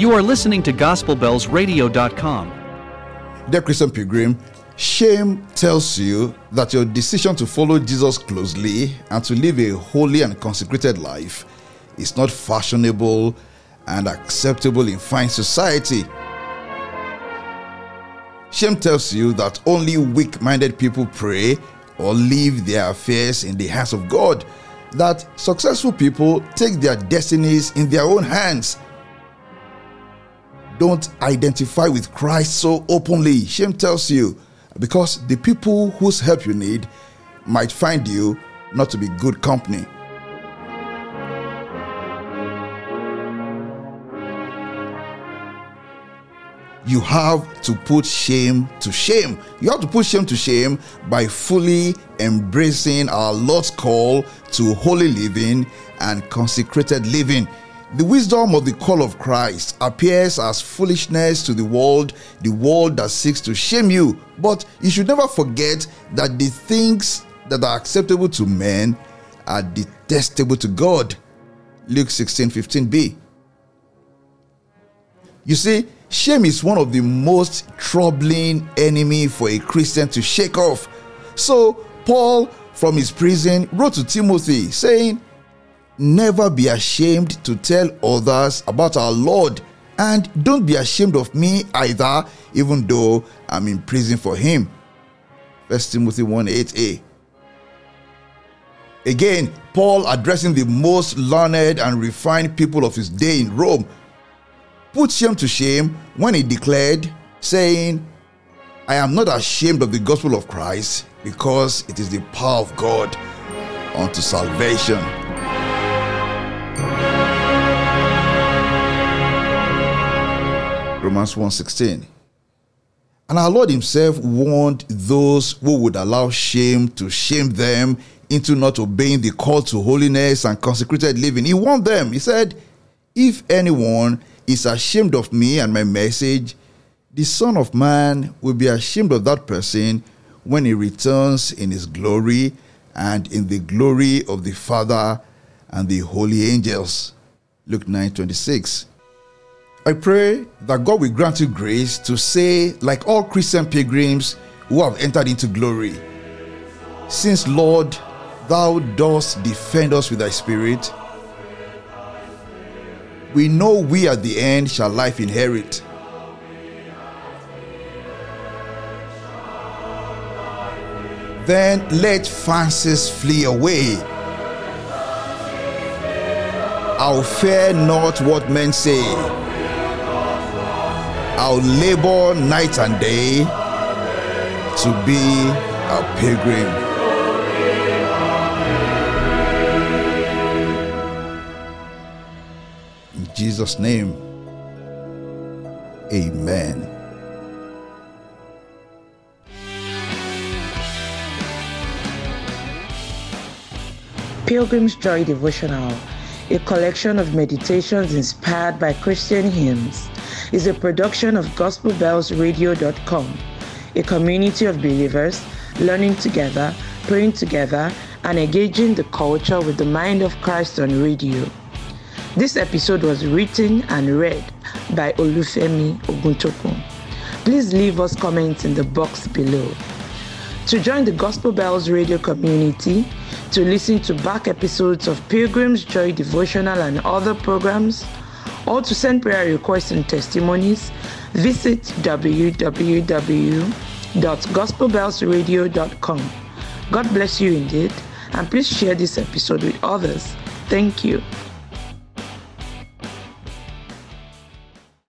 You are listening to GospelBellsRadio.com. Dear Christian Pilgrim, shame tells you that your decision to follow Jesus closely and to live a holy and consecrated life is not fashionable and acceptable in fine society. Shame tells you that only weak minded people pray or leave their affairs in the hands of God, that successful people take their destinies in their own hands. Don't identify with Christ so openly. Shame tells you because the people whose help you need might find you not to be good company. you have to put shame to shame. You have to put shame to shame by fully embracing our Lord's call to holy living and consecrated living. The wisdom of the call of Christ appears as foolishness to the world, the world that seeks to shame you. But you should never forget that the things that are acceptable to men are detestable to God. Luke 16 15b. You see, Shame is one of the most troubling enemy for a Christian to shake off. So Paul from his prison wrote to Timothy saying, Never be ashamed to tell others about our Lord, and don't be ashamed of me either, even though I'm in prison for him. 1 Timothy 1 8a. Again, Paul addressing the most learned and refined people of his day in Rome put shame to shame when he declared, saying, I am not ashamed of the gospel of Christ because it is the power of God unto salvation. Romans 1:16 And our Lord himself warned those who would allow shame to shame them into not obeying the call to holiness and consecrated living. He warned them. He said, If anyone is ashamed of me and my message, the Son of Man will be ashamed of that person when he returns in his glory and in the glory of the Father and the holy angels. Luke 9 26. I pray that God will grant you grace to say, like all Christian pilgrims who have entered into glory, Since, Lord, thou dost defend us with thy spirit, we know we at the end shall life inherit. Then let fancies flee away. I'll fear not what men say. I'll labor night and day to be a pilgrim. In Jesus' name. Amen. Pilgrim's Joy Devotional, a collection of meditations inspired by Christian hymns, is a production of GospelBellsRadio.com, a community of believers learning together, praying together, and engaging the culture with the mind of Christ on radio. This episode was written and read by Olufemi Oguntokun. Please leave us comments in the box below. To join the Gospel Bells radio community, to listen to back episodes of Pilgrim's Joy Devotional and other programs, or to send prayer requests and testimonies, visit www.gospelbellsradio.com. God bless you indeed, and please share this episode with others. Thank you.